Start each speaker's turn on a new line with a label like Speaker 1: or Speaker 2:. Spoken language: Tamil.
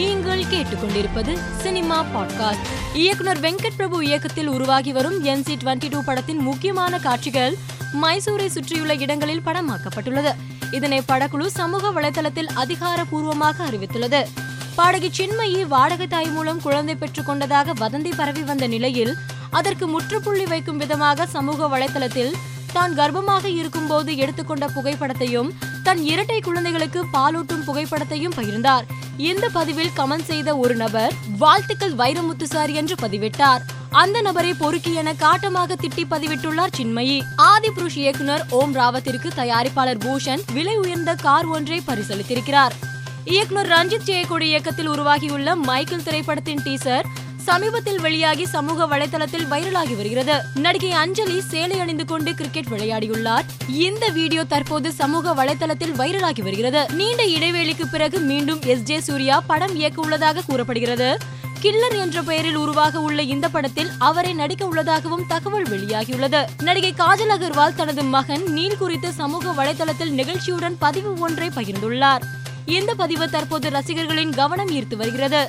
Speaker 1: நீங்கள் கேட்டுக்கொண்டிருப்பது சினிமா பாட்காஸ்ட். இயக்குனர் வெங்கட் பிரபு இயக்கத்தில் உருவாகி வரும் என் சி டுவெண்ட்டி டூ படத்தின் முக்கியமான காட்சிகள் மைசூரை சுற்றியுள்ள இடங்களில் படமாக்கப்பட்டுள்ளது. இதனை படக்குழு சமூக வலைதளத்தில் அதிகாரப்பூர்வமாக அறிவித்துள்ளது. பாடகி சின்மயி வாடகை தாய் மூலம் குழந்தை பெற்றுக் கொண்டதாக வதந்தி பரவி வந்த நிலையில் அதற்கு முற்றுப்புள்ளி வைக்கும் விதமாக சமூக வலைதளத்தில் தான் கர்ப்பமாக இருக்கும்போது எடுத்துக்கொண்ட புகைப்படத்தையும் தன் இரட்டை குழந்தைகளுக்கு பாலூட்டும் புகைப்படத்தையும் பகிர்ந்தார். இந்த பதிவில் கமெண்ட் செய்த ஒரு நபர் வாழ்த்துக்கள் வைரமுத்து சார் என்று பதிவிட்டார். அந்த நபரை பொறுக்கி என காட்டமாக திட்டி பதிவிட்டுள்ளார் சின்மயி. ஆதி புருஷ் இயக்குனர் ஓம் ராவத்திற்கு தயாரிப்பாளர் பூஷன் விலை உயர்ந்த கார் ஒன்றை பரிசளித்திருக்கிறார். இயக்குனர் ரஞ்சித் ஜெயக்கொடி இயக்கத்தில் உருவாகியுள்ள மைக்கேல் திரைப்படத்தின் டீசர் சமீபத்தில் வெளியாகி சமூக வலைதளத்தில் வைரலாகி வருகிறது. நடிகை அஞ்சலி சேலை அணிந்து கொண்டு கிரிக்கெட் விளையாடியுள்ளார். இந்த வீடியோ தற்போது சமூக வலைதளத்தில் வைரலாகி வருகிறது. நீண்ட இடைவேளைக்கு பிறகு மீண்டும் எஸ் ஜே சூர்யா படம் இயக்க உள்ளதாக கூறப்படுகிறது. கில்லர் என்ற பெயரில் உருவாக உள்ள இந்த படத்தில் அவரை நடிக்க உள்ளதாகவும் தகவல் வெளியாகியுள்ளது. நடிகை காஜல் அகர்வால் தனது மகன் நீல் குறித்து சமூக வலைதளத்தில் நிகழ்ச்சியுடன் பதிவு ஒன்றை பகிர்ந்துள்ளார். இந்த பதிவு தற்போது ரசிகர்களின் கவனம் ஈர்த்து வருகிறது.